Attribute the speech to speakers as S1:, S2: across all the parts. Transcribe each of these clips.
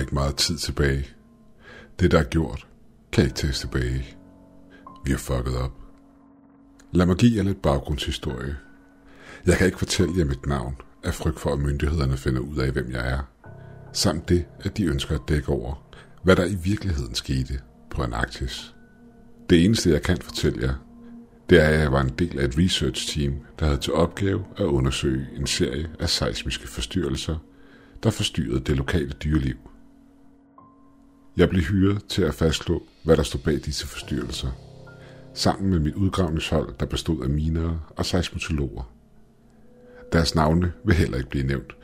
S1: ikke meget tid tilbage. Det, der er gjort, kan ikke tages tilbage. Vi har fucket op. Lad mig give jer lidt baggrundshistorie. Jeg kan ikke fortælle jer mit navn, af frygt for, at myndighederne finder ud af, hvem jeg er. Samt det, at de ønsker at dække over, hvad der i virkeligheden skete på Antarktis. Det eneste, jeg kan fortælle jer, det er, at jeg var en del af et research team, der havde til opgave at undersøge en serie af seismiske forstyrrelser, der forstyrrede det lokale dyreliv. Jeg blev hyret til at fastslå, hvad der stod bag disse forstyrrelser, sammen med mit udgravningshold, der bestod af minere og seismologer. Deres navne vil heller ikke blive nævnt,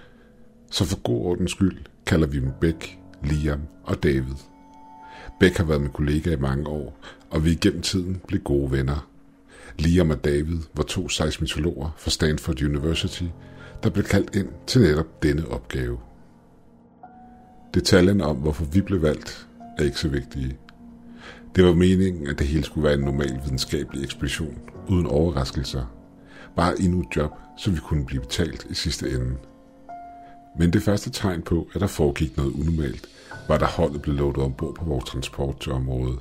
S1: så for god ordens skyld kalder vi dem Beck, Liam og David. Beck har været min kollega i mange år, og vi gennem tiden blev gode venner. Liam og David var to seismologer fra Stanford University, der blev kaldt ind til netop denne opgave. Detaljerne om, hvorfor vi blev valgt, er ikke så vigtige. Det var meningen, at det hele skulle være en normal videnskabelig ekspedition, uden overraskelser. Bare endnu et job, så vi kunne blive betalt i sidste ende. Men det første tegn på, at der foregik noget unormalt, var da holdet blev loadet ombord på vores transport til området.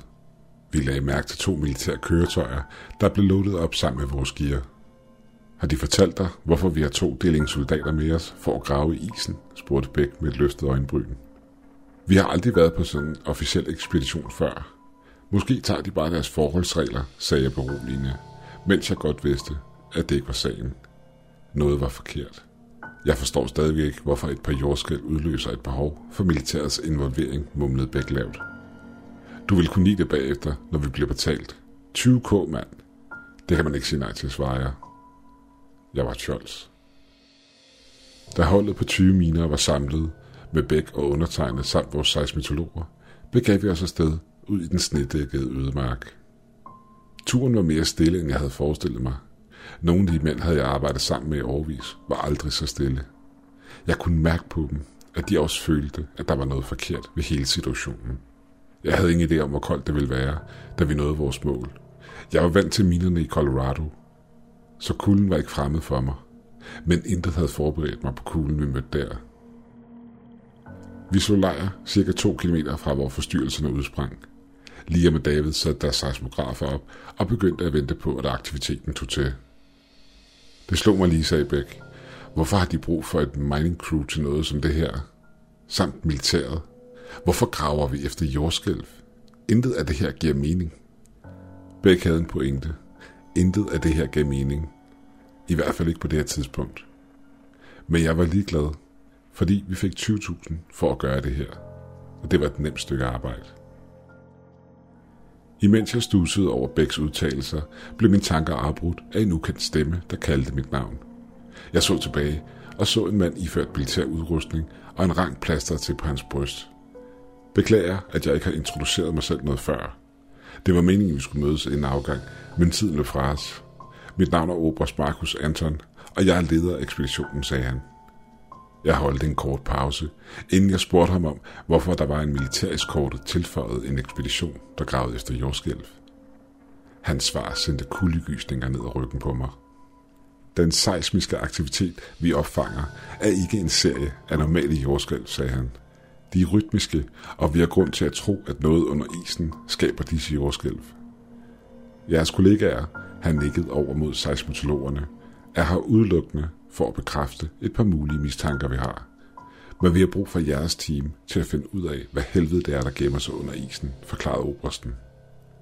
S1: Vi lagde mærke til to militære køretøjer, der blev loadet op sammen med vores gear. Har de fortalt dig, hvorfor vi har to delingssoldater med os for at grave i isen, spurgte Bæk med et løftet øjenbryn. Vi har aldrig været på sådan en officiel ekspedition før. Måske tager de bare deres forholdsregler, sagde jeg beroligende, mens jeg godt vidste, at det ikke var sagen. Noget var forkert. Jeg forstår stadigvæk ikke, hvorfor et par jordskæl udløser et behov for militærets involvering, mumlede Bæk lavt. Du vil kunne lide det bagefter, når vi bliver betalt. 20k, mand. Det kan man ikke sige nej til, svarer jeg. Jeg var tjols. Da holdet på 20 miner var samlet, med Bæk og undertegnet samt vores seismitologer, begav vi os afsted ud i den snedækkede ødemark. Turen var mere stille, end jeg havde forestillet mig. Nogle af de mænd havde jeg arbejdet sammen med i årvis, var aldrig så stille. Jeg kunne mærke på dem, at de også følte, at der var noget forkert ved hele situationen. Jeg havde ingen idé om, hvor koldt det ville være, da vi nåede vores mål. Jeg var vant til minerne i Colorado, så kulden var ikke fremmed for mig. Men intet havde forberedt mig på kulden, vi mødte der. Vi slog lejr cirka 2 km fra, hvor forstyrrelserne udsprang. Lige med David satte deres seismografer op og begyndte at vente på, at aktiviteten tog til. Det slog mig lige, sagde Bæk. Hvorfor har de brug for et mining crew til noget som det her? Samt militæret. Hvorfor graver vi efter jordskælv? Intet af det her giver mening. Bæk havde en pointe. Intet af det her gav mening. I hvert fald ikke på det her tidspunkt. Men jeg var ligeglad, fordi vi fik 20.000 for at gøre det her. Og det var et nemt stykke arbejde. Imens jeg stussede over Bæks udtalelser, blev mine tanker afbrudt af en ukendt stemme, der kaldte mit navn. Jeg så tilbage og så en mand iført militær udrustning og en rang plaster til på hans bryst. Beklager, at jeg ikke har introduceret mig selv noget før. Det var meningen, at vi skulle mødes en afgang, men tiden løb fra os. Mit navn er Oberst Markus Anton, og jeg er leder af ekspeditionen, sagde han. Jeg holdt en kort pause, inden jeg spurgte ham om, hvorfor der var en militæreskorte tilføjet en ekspedition, der gravede efter jordskælv. Hans svar sendte kuldegysninger ned ad ryggen på mig. Den seismiske aktivitet, vi opfanger, er ikke en serie af normale jordskælv, sagde han. De er rytmiske, og vi har grund til at tro, at noget under isen skaber disse jordskælv. Jeres kollegaer, han nikkede over mod seismologerne, er her udelukkende for at bekræfte et par mulige mistanker, vi har. Men vi har brug for jeres team til at finde ud af, hvad helvede det er, der gemmer sig under isen, forklarede obersten.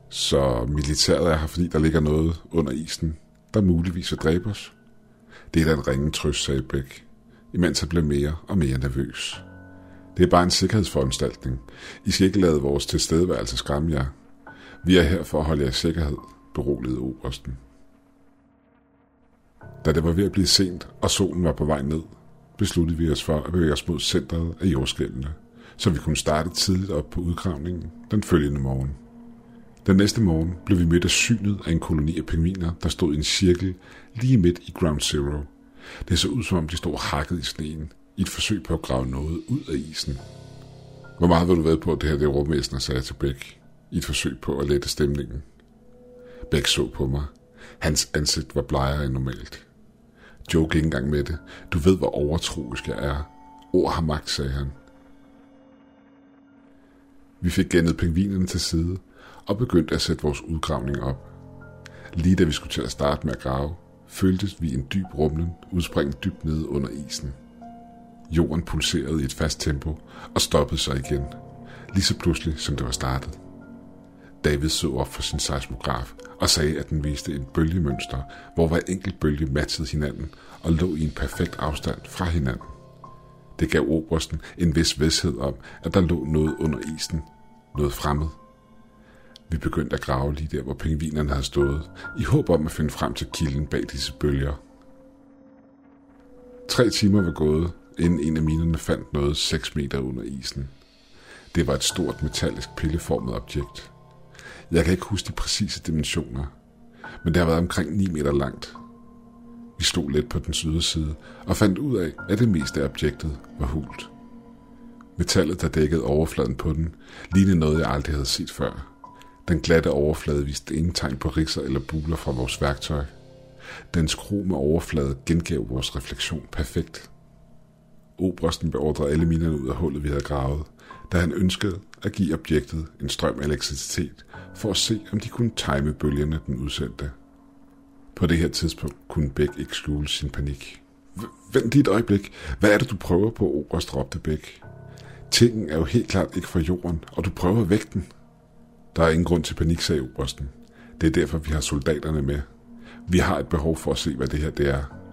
S1: Så militæret er her, fordi der ligger noget under isen, der muligvis vil dræbe os. Det er da en ringe trøst, sagde Bæk, imens han blev mere og mere nervøs. Det er bare en sikkerhedsforanstaltning. I skal ikke lade vores tilstedeværelse skræmme jer. Vi er her for at holde jer i sikkerhed, beroligede obersten. Da det var ved at blive sent, og solen var på vej ned, besluttede vi os for at bevæge os mod centret af jordskældene, så vi kunne starte tidligt op på udgravningen den følgende morgen. Den næste morgen blev vi mødt af synet af en koloni af pingviner, der stod i en cirkel lige midt i Ground Zero. Det så ud som om de stod hakket i sneen, i et forsøg på at grave noget ud af isen. Hvor meget vil du ved på, at det her det er sagde jeg til Bæk, i et forsøg på at lette stemningen. Bæk så på mig. Hans ansigt var blegere end normalt. Joke ikke engang med det. Du ved, hvor overtroisk jeg er. Ord har magt, sagde han. Vi fik gennet pingvinerne til side og begyndte at sætte vores udgravning op. Lige da vi skulle til at starte med at grave, føltes vi en dyb rumlen udspringet dybt nede under isen. Jorden pulserede i et fast tempo og stoppede sig igen, lige så pludselig som det var startet. David så op for sin seismograf og sagde, at den viste et bølgemønster, hvor hver enkelt bølge matchede hinanden og lå i en perfekt afstand fra hinanden. Det gav obersten en vis vidshed om, at der lå noget under isen, noget fremmed. Vi begyndte at grave lige der, hvor pingvinerne havde stået, i håb om at finde frem til kilden bag disse bølger. Tre timer var gået, inden en af minerne fandt noget 6 meter under isen. Det var et stort metallisk pilleformet objekt. Jeg kan ikke huske de præcise dimensioner, men det har været omkring 9 meter langt. Vi stod lidt på den side og fandt ud af, at det meste af objektet var hult. Metallet, der dækkede overfladen på den, lignede noget, jeg aldrig havde set før. Den glatte overflade viste ingen tegn på ridser eller buler fra vores værktøj. Dens krome overflade gengav vores refleksion perfekt. Obersten beordrede alle minerne ud af hullet, vi havde gravet, da han ønskede at give objektet en strøm af elektricitet for at se, om de kunne time bølgerne, den udsendte. På det her tidspunkt kunne Bæk ikke skjule sin panik. Vent lige et øjeblik. Hvad er det, du prøver på, Oberst, råbte Bæk. Tingen er jo helt klart ikke fra jorden, og du prøver at vække den. Der er ingen grund til panik, sagde Obersten. Det er derfor, vi har soldaterne med. Vi har et behov for at se, hvad det her det er.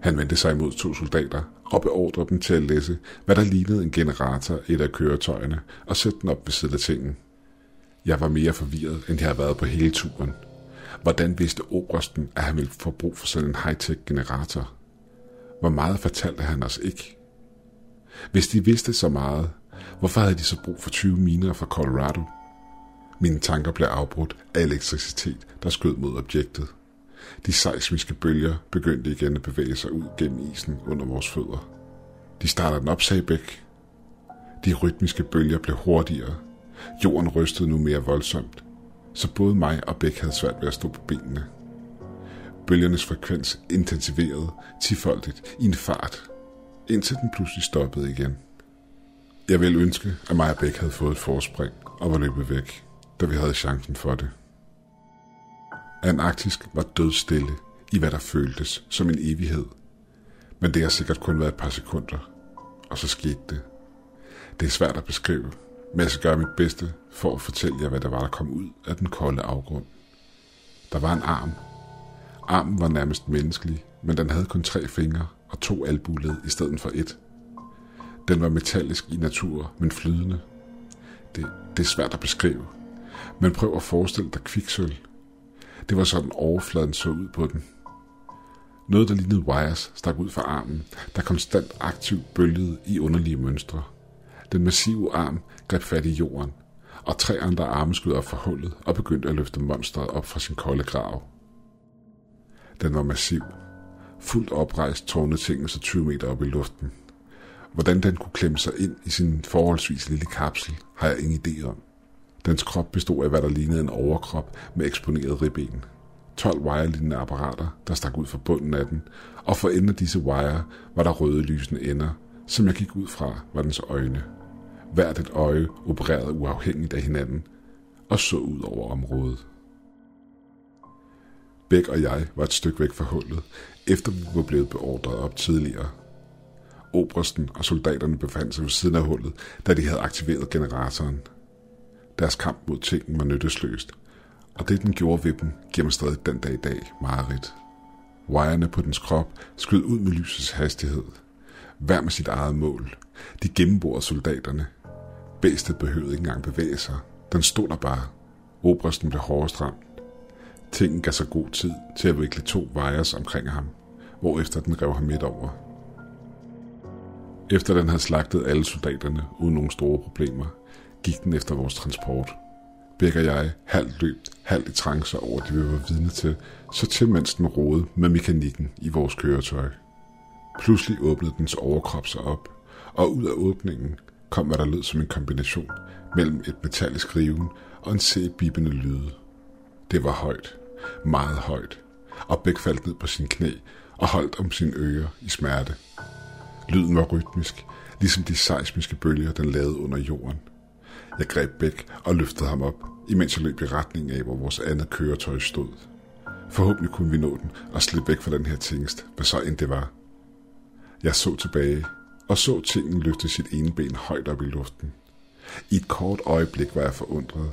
S1: Han vendte sig imod to soldater og beordrede dem til at læse, hvad der lignede en generator i et af køretøjerne, og sætte den op ved siden af tingen. Jeg var mere forvirret, end jeg havde været på hele turen. Hvordan vidste Obersten, at han ville få brug for sådan en high-tech generator? Hvor meget fortalte han os ikke? Hvis de vidste så meget, hvorfor havde de så brug for 20 miner fra Colorado? Mine tanker blev afbrudt af elektricitet, der skød mod objektet. De seismiske bølger begyndte igen at bevæge sig ud gennem isen under vores fødder. De starter den op, sagde Bæk. De rytmiske bølger blev hurtigere. Jorden rystede nu mere voldsomt, så både mig og Bæk havde svært ved at stå på benene. Bølgernes frekvens intensiverede tifoldigt i en fart, indtil den pludselig stoppede igen. Jeg ville ønske, at mig og Bæk havde fået et forspring og var løbet væk, da vi havde chancen for det. Antarktisk var dødstille i hvad der føltes som en evighed. Men det har sikkert kun været et par sekunder, og så skete det. Det er svært at beskrive, men jeg skal gøre mit bedste for at fortælle jer, hvad der var, der kom ud af den kolde afgrund. Der var en arm. Armen var nærmest menneskelig, men den havde kun tre fingre og to albuled i stedet for et. Den var metallisk i natur, men flydende. Det, det er svært at beskrive, men prøv at forestille dig kviksøl. Det var sådan overfladen så ud på den. Noget, der lignede wires, stak ud fra armen, der konstant aktivt bølgede i underlige mønstre. Den massive arm greb fat i jorden, og tre andre arme skød op fra hullet og begyndte at løfte monstret op fra sin kolde grav. Den var massiv. Fuldt oprejst tårnede tingene så 20 meter op i luften. Hvordan den kunne klemme sig ind i sin forholdsvis lille kapsel, har jeg ingen idé om. Dens krop bestod af, hvad der lignede en overkrop med eksponeret ribben. 12 wire apparater, der stak ud fra bunden af den, og for enden af disse wire var der røde lysende ender, som jeg gik ud fra var dens øjne. Hvert et øje opererede uafhængigt af hinanden og så ud over området. Bæk og jeg var et stykke væk fra hullet, efter vi var blevet beordret op tidligere. Obersten og soldaterne befandt sig ved siden af hullet, da de havde aktiveret generatoren – deres kamp mod tingen var nyttesløst, og det den gjorde ved dem, giver mig stadig den dag i dag mareridt. Wirene på dens krop skød ud med lysets hastighed. Hver med sit eget mål. De gennemborede soldaterne. Bæstet behøvede ikke engang bevæge sig. Den stod der bare. Obersten blev hårdest ramt. Tingen gav sig god tid til at vikle to wires omkring ham, hvorefter den rev ham midt over. Efter den havde slagtet alle soldaterne uden nogen store problemer, gik den efter vores transport. Bæk og jeg halvt løbt, halvt i trance over det, vi var vidne til, så til mens den rode med mekanikken i vores køretøj. Pludselig åbnede dens overkrop sig op, og ud af åbningen kom, hvad der lød som en kombination mellem et metallisk riven og en sæbibende lyde. Det var højt, meget højt, og Bæk faldt ned på sin knæ og holdt om sine ører i smerte. Lyden var rytmisk, ligesom de seismiske bølger, den lavede under jorden – jeg greb Bæk og løftede ham op, imens jeg løb i retning af, hvor vores andet køretøj stod. Forhåbentlig kunne vi nå den og slippe væk fra den her tingest, hvad så end det var. Jeg så tilbage og så tingen løfte sit ene ben højt op i luften. I et kort øjeblik var jeg forundret,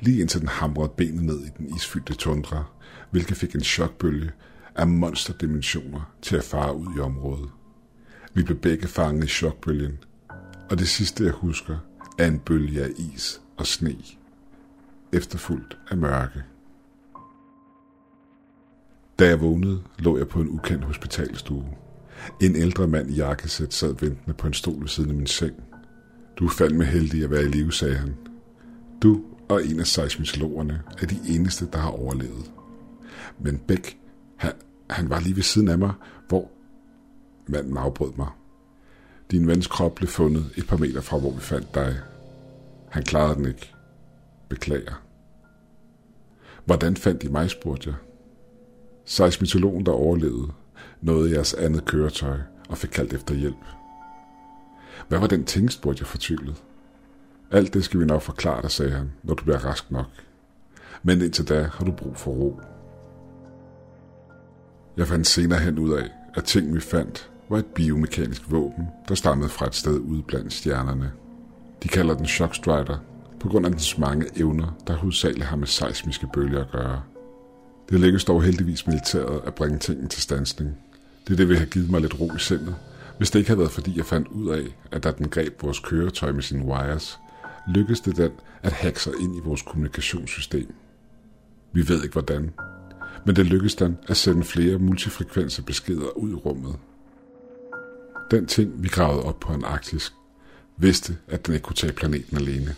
S1: lige indtil den hamrede benet ned i den isfyldte tundra, hvilket fik en chokbølge af monsterdimensioner til at fare ud i området. Vi blev begge fanget i chokbølgen, og det sidste jeg husker af en bølge af is og sne, efterfulgt af mørke. Da jeg vågnede, lå jeg på en ukendt hospitalstue. En ældre mand i jakkesæt sad ventende på en stol ved siden af min seng. Du er fandme heldig at være i live, sagde han. Du og en af seismologerne er de eneste, der har overlevet. Men Bæk, han, han var lige ved siden af mig, hvor manden afbrød mig. Din vens krop blev fundet et par meter fra, hvor vi fandt dig. Han klarede den ikke. Beklager. Hvordan fandt I mig, spurgte jeg. Seismitologen, der overlevede, nåede jeres andet køretøj og fik kaldt efter hjælp. Hvad var den ting, spurgte jeg fortvivlet. Alt det skal vi nok forklare dig, sagde han, når du bliver rask nok. Men indtil da har du brug for ro. Jeg fandt senere hen ud af, at ting vi fandt var et biomekanisk våben, der stammede fra et sted ude blandt stjernerne. De kalder den Shockstrider, på grund af dens mange evner, der hovedsageligt har med seismiske bølger at gøre. Det lykkedes dog heldigvis militæret at bringe tingene til stansning. Det er det, vil have givet mig lidt ro i sindet, hvis det ikke havde været fordi jeg fandt ud af, at da den greb vores køretøj med sine wires, lykkedes det den at hacke sig ind i vores kommunikationssystem. Vi ved ikke hvordan, men det lykkedes den at sende flere multifrekvense beskeder ud i rummet. Den ting, vi gravede op på en arktisk, vidste, at den ikke kunne tage planeten alene.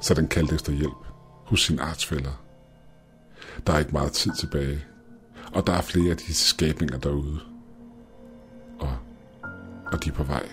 S1: Så den kaldte efter hjælp hos sine artsfælder. Der er ikke meget tid tilbage, og der er flere af disse skabninger derude. Og, og de er på vej.